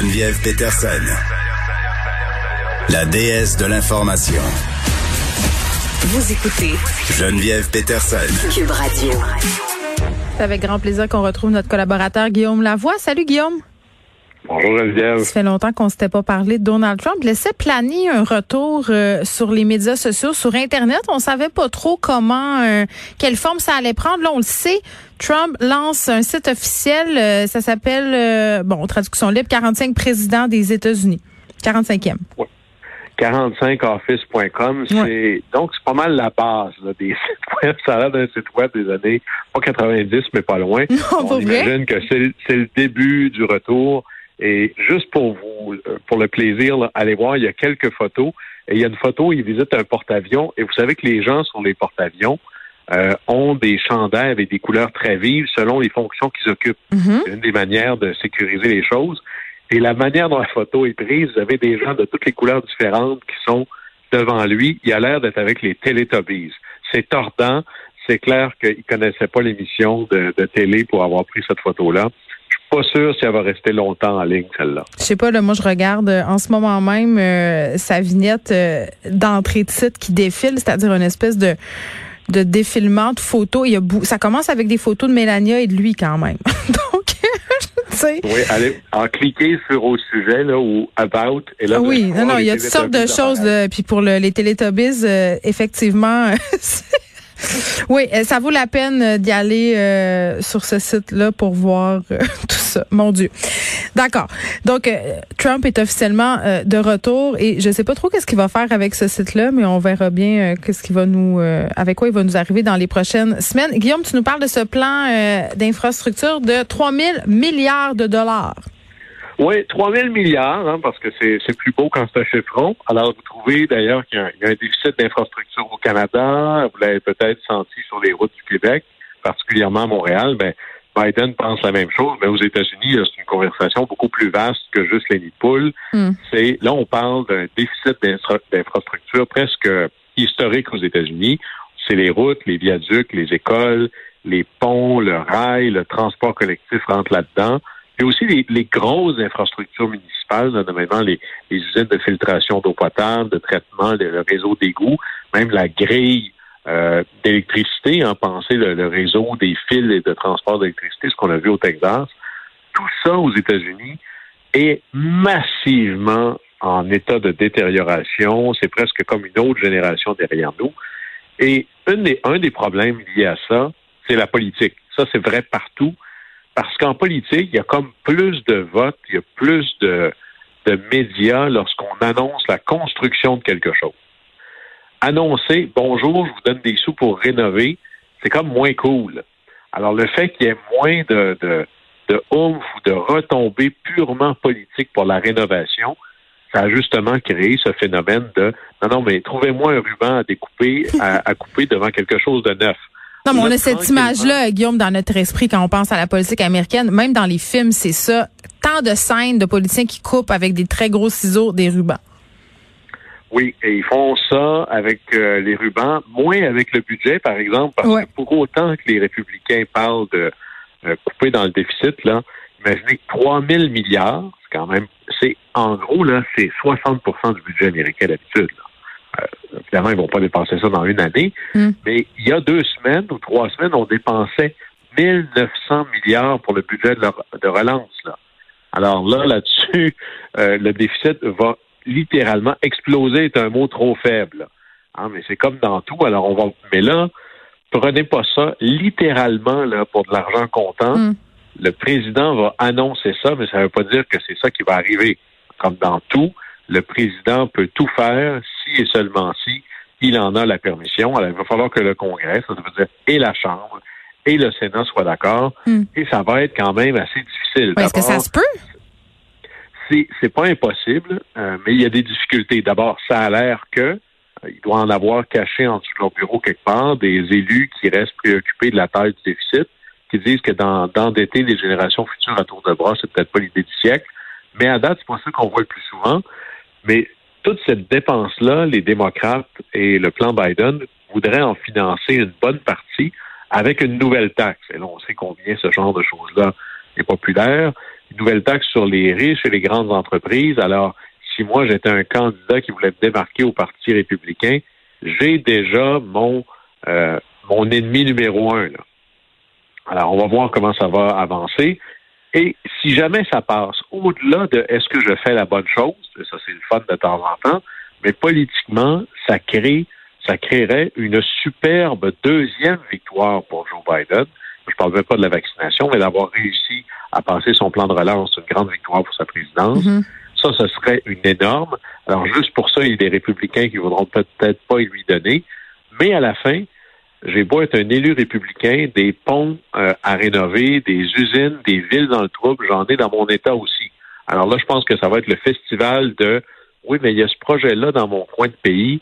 Geneviève Peterson. La déesse de l'information. Vous écoutez Geneviève Peterson. Cube Radio. C'est avec grand plaisir qu'on retrouve notre collaborateur Guillaume Lavoie. Salut Guillaume. Bonjour Geneviève. Ça fait longtemps qu'on ne s'était pas parlé de Donald Trump. Laissait planer un retour euh, sur les médias sociaux, sur Internet. On savait pas trop comment, euh, quelle forme ça allait prendre. Là, on le sait. Trump lance un site officiel. euh, ça s'appelle, bon, traduction libre, 45 présidents des États-Unis. 45e. 45office.com, c'est donc c'est pas mal la base là, des sites web. Ça a l'air d'un site web des années pas 90 mais pas loin. Non, On pas vrai? imagine que c'est le début du retour. Et juste pour vous, euh, pour le plaisir, là, allez voir, il y a quelques photos. Et il y a une photo, il visite un porte-avions. Et vous savez que les gens sur les porte-avions euh, ont des chandails avec des couleurs très vives selon les fonctions qu'ils occupent. Mhm. C'est une des manières de sécuriser les choses. Et la manière dont la photo est prise, vous avez des gens de toutes les couleurs différentes qui sont devant lui. Il a l'air d'être avec les Teletubbies. C'est tordant. C'est clair qu'il connaissait pas l'émission de, de télé pour avoir pris cette photo-là. Pas sûr si elle va rester longtemps en ligne, celle-là. Je sais pas, là, moi, je regarde euh, en ce moment même euh, sa vignette euh, d'entrée de site qui défile, c'est-à-dire une espèce de de défilement de photos. Il y a ça commence avec des photos de Mélania et de lui quand même. Donc, tu sais. Oui, allez, en cliquer sur au sujet, là, ou about, et là, Ah oui, non, non, il y a toutes sortes de Teletubbies choses. là. puis pour le- les Télétobies, euh, effectivement, oui, euh, ça vaut la peine euh, d'y aller euh, sur ce site-là pour voir tout ça. Mon Dieu. D'accord. Donc, Trump est officiellement de retour et je sais pas trop qu'est-ce qu'il va faire avec ce site-là, mais on verra bien qu'est-ce qu'il va nous, avec quoi il va nous arriver dans les prochaines semaines. Guillaume, tu nous parles de ce plan d'infrastructure de 3 000 milliards de dollars. Oui, 3 000 milliards, hein, parce que c'est c'est plus beau quand c'est un chiffron. Alors, vous trouvez d'ailleurs qu'il y, a un- il y a un déficit d'infrastructure au Canada. Vous l'avez peut-être senti sur les routes du Québec, particulièrement à Montréal. Ben, Biden pense la même chose, mais aux États-Unis, c'est une conversation beaucoup plus vaste que juste les nids de poules. Hmm. C'est Là, on parle d'un déficit d'infra- d'infrastructure presque historique aux États-Unis. C'est les routes, les viaducs, les écoles, les ponts, le rail, le transport collectif rentre là-dedans. Et aussi les, les grosses infrastructures municipales, notamment les, les usines de filtration d'eau potable, de traitement, le, réseau d'égouts, même la grille euh, d'électricité, hein, pensez le, le réseau des fils et de transport d'électricité, ce qu'on a vu au Texas. Tout ça aux États-Unis est massivement en état de détérioration. C'est presque comme une autre génération derrière nous. Et des, un des problèmes liés à ça, c'est la politique. Ça, c'est vrai partout. Parce qu'en politique, il y a comme plus de votes, il y a plus de, de médias lorsqu'on annonce la construction de quelque chose. Annoncer, bonjour, je vous donne des sous pour rénover, c'est comme moins cool. Alors, le fait qu'il y ait moins de, de, de ou de retombées purement politiques pour la rénovation, ça a justement créé ce phénomène de non, non, mais trouvez-moi un ruban à découper, à couper devant quelque chose de neuf. Non, mais on a cette image-là, Guillaume, dans notre esprit quand on pense à la politique américaine. Même dans les films, c'est ça. Tant de scènes de politiciens qui coupent avec des très gros ciseaux des rubans. Oui, et ils font ça avec euh, les rubans, moins avec le budget, par exemple, parce Ouais. que pour autant que les républicains parlent de euh, couper dans le déficit, là, imaginez que 3 000 milliards, c'est quand même, c'est en gros, là, c'est 60% du budget américain d'habitude. là. Euh, évidemment, ils vont pas dépenser ça dans une année, Mm. mais il y a deux semaines ou trois semaines, on dépensait 1900 milliards pour le budget de, la- de relance. Là. Alors là, là-dessus, euh, le déficit va littéralement exploser est un mot trop faible. Hein, mais c'est comme dans tout. Alors on va. Mais là, prenez pas ça littéralement là pour de l'argent comptant. Mm. Le président va annoncer ça, mais ça ne veut pas dire que c'est ça qui va arriver. Comme dans tout, le président peut tout faire si et seulement si il en a la permission. Alors, il va falloir que le Congrès, ça veut dire et la Chambre et le Sénat soient d'accord. Mm. Et ça va être quand même assez difficile. Est-ce que ça se peut? C'est, c'est pas impossible, euh, mais il y a des difficultés. D'abord, ça a l'air que euh, il doit en avoir caché en dessous de leur bureau quelque part des élus qui restent préoccupés de la taille du déficit, qui disent que d'endetter les générations futures à tour de bras, c'est peut-être pas l'idée du siècle. Mais à date, c'est pas ça qu'on voit le plus souvent. Mais toute cette dépense-là, les démocrates et le plan Biden voudraient en financer une bonne partie avec une nouvelle taxe. Et là, on sait combien ce genre de choses-là est populaire. Une nouvelle taxe sur les riches et les grandes entreprises. Alors, si moi j'étais un candidat qui voulait démarquer au Parti républicain, j'ai déjà mon euh, mon ennemi numéro un. Là. Alors, on va voir comment ça va avancer. Et si jamais ça passe au-delà de est-ce que je fais la bonne chose, ça c'est le fun de temps en temps, mais politiquement, ça crée, ça créerait une superbe deuxième victoire pour Joe Biden. Je ne parle même pas de la vaccination, mais d'avoir réussi à passer son plan de relance, une grande victoire pour sa présidence. Mm-hmm. Ça, ce serait une énorme. Alors, juste pour ça, il y a des républicains qui voudront peut-être pas lui donner. Mais à la fin, j'ai beau être un élu républicain, des ponts euh, à rénover, des usines, des villes dans le trouble, j'en ai dans mon État aussi. Alors là, je pense que ça va être le festival de oui, mais il y a ce projet-là dans mon coin de pays.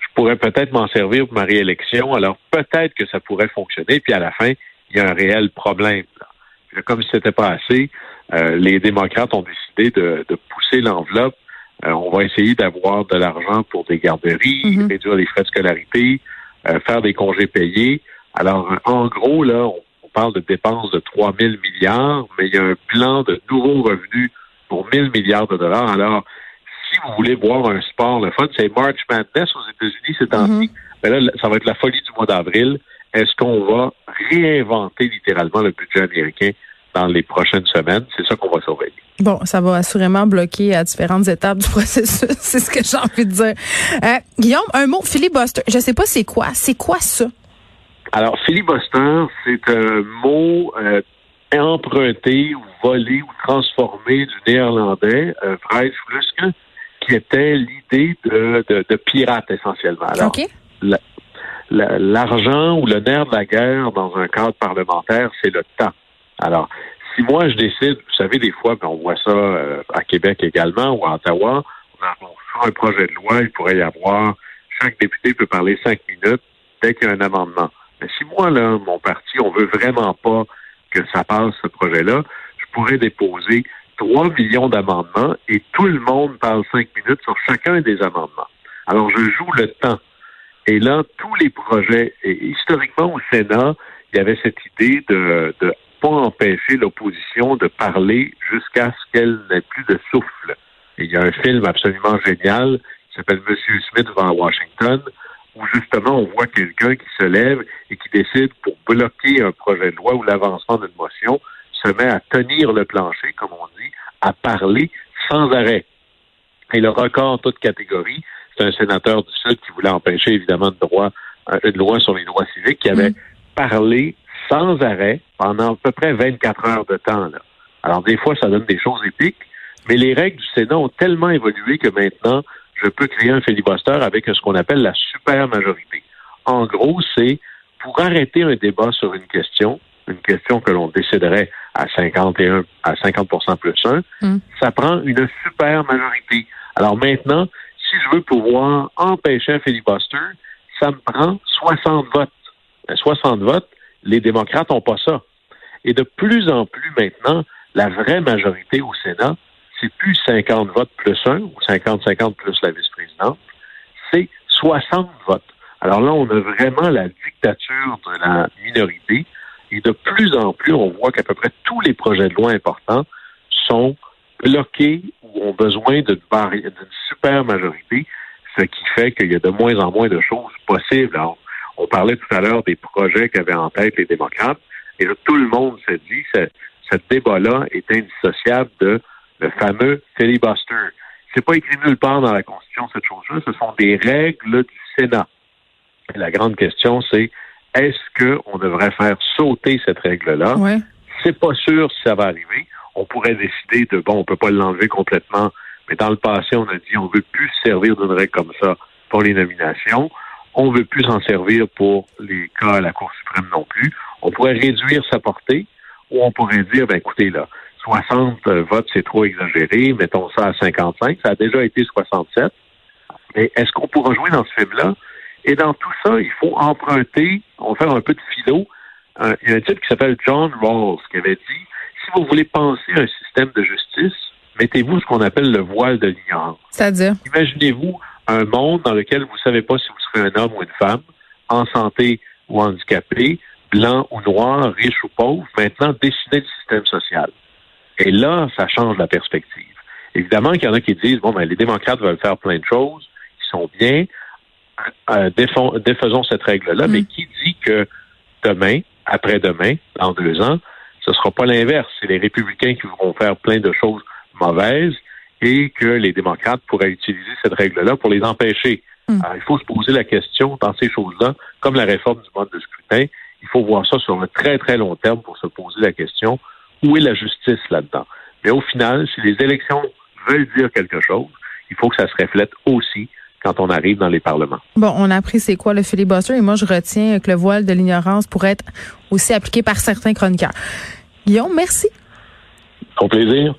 Je pourrais peut-être m'en servir pour ma réélection. Alors peut-être que ça pourrait fonctionner. Puis à la fin, il y a un réel problème. Là. Comme si c'était pas assez, euh, les démocrates ont décidé de, de pousser l'enveloppe. Euh, on va essayer d'avoir de l'argent pour des garderies, Mhm. réduire les frais de scolarité, faire des congés payés. Alors, en gros, là, on, on parle de dépenses de 3 000 milliards, mais il y a un plan de nouveaux revenus pour 1000 milliards de dollars. Alors, si vous voulez voir un sport, le fun, c'est March Madness aux États-Unis ces temps-ci. Ben là, ça va être la folie du mois d'avril. Est-ce qu'on va réinventer littéralement le budget américain? Dans les prochaines semaines? C'est ça qu'on va surveiller. Bon, ça va assurément bloquer à différentes étapes du processus, c'est ce que j'ai envie de dire. Euh, Guillaume, un mot, filibuster. Je sais pas c'est quoi. C'est quoi ça? Alors, filibuster, c'est un mot euh, emprunté ou volé ou transformé du néerlandais, euh, Vrijflusken, qui était l'idée de, de, de pirate essentiellement. Alors, OK. la- la- l'argent ou le nerf de la guerre dans un cadre parlementaire, c'est le temps. Alors, si moi je décide, vous savez, des fois, ben, on voit ça euh, à Québec également ou à Ottawa, on on un projet de loi, il pourrait y avoir, chaque député peut parler cinq minutes dès qu'il y a un amendement. Mais si moi, là, mon parti, on veut vraiment pas que ça passe, ce projet-là, je pourrais déposer 3 millions d'amendements et tout le monde parle cinq minutes sur chacun des amendements. Alors, je joue le temps. Et là, tous les projets, et historiquement au Sénat, il y avait cette idée de ne pas empêcher l'opposition de parler jusqu'à ce qu'elle n'ait plus de souffle. Et il y a un film absolument génial qui s'appelle Monsieur Smith va à Washington, où justement on voit quelqu'un qui se lève et qui décide pour bloquer un projet de loi ou l'avancement d'une motion, se met à tenir le plancher, comme on dit, à parler sans arrêt. Et le record en toute catégorie, c'est un sénateur du Sud qui voulait empêcher évidemment de droit, euh, une loi sur les droits civiques, qui avait parlé sans arrêt pendant à peu près 24 heures de temps. Là. Alors des fois, ça donne des choses épiques, mais les règles du Sénat ont tellement évolué que maintenant, je peux créer un filibuster avec ce qu'on appelle la super majorité. En gros, c'est pour arrêter un débat sur une question, une question que l'on déciderait à 51 à 50% plus 1, Mm. ça prend une super majorité. Alors maintenant, si je veux pouvoir empêcher un filibuster, ça me prend 60 votes. Ben, 60 votes, les démocrates n'ont pas ça. Et de plus en plus maintenant, la vraie majorité au Sénat, c'est plus 50 votes plus 1 ou 50-50 plus la vice-présidente, c'est 60 votes. Alors là, on a vraiment la dictature de la minorité et de plus en plus, on voit qu'à peu près tous les projets de loi importants sont bloqués ou ont besoin d'une super majorité, ce qui fait qu'il y a de moins en moins de choses possibles. Alors, on parlait tout à l'heure des projets qu'avaient en tête les démocrates, et là, tout le monde se dit que ce débat-là est indissociable de le fameux filibuster. C'est pas écrit nulle part dans la Constitution cette chose-là, ce sont des règles du Sénat. Et la grande question, c'est est-ce qu'on devrait faire sauter cette règle-là? Ouais. C'est pas sûr si ça va arriver. On pourrait décider de bon, on peut pas l'enlever complètement, mais dans le passé, on a dit on veut plus se servir d'une règle comme ça pour les nominations. On veut plus s'en servir pour les cas à la Cour suprême non plus. On pourrait réduire sa portée ou on pourrait dire, ben écoutez là, 60 votes, c'est trop exagéré, mettons ça à 55, ça a déjà été 67. Mais est-ce qu'on pourra jouer dans ce film-là? Et dans tout ça, il faut emprunter, on va faire un peu de philo. il y a un type qui s'appelle John Rawls qui avait dit, si vous voulez penser un système de justice, mettez-vous ce qu'on appelle le voile de l'ignorance. C'est-à-dire? Imaginez-vous un monde dans lequel vous ne savez pas si vous serez un homme ou une femme, en santé ou handicapé, blanc ou noir, riche ou pauvre. Maintenant, dessinez le système social. Et là, ça change la perspective. Évidemment qu'il y en a qui disent, bon, ben, les démocrates veulent faire plein de choses, ils sont bien, euh, défaisons cette règle-là, mais mm. qui dit que demain, après-demain, dans deux ans, ce ne sera pas l'inverse. C'est les républicains qui vont faire plein de choses mauvaises et que les démocrates pourraient utiliser cette règle-là pour les empêcher. Mm. Alors, il faut se poser la question dans ces choses-là, comme la réforme du mode de scrutin, il faut voir ça sur un très, très long terme pour se poser la question, où est la justice là-dedans? Mais au final, si les élections veulent dire quelque chose, il faut que ça se reflète aussi quand on arrive dans les parlements. Bon, on a appris c'est quoi le filibuster et moi je retiens que le voile de l'ignorance pourrait être aussi appliqué par certains chroniqueurs. Guillaume, merci. Au plaisir.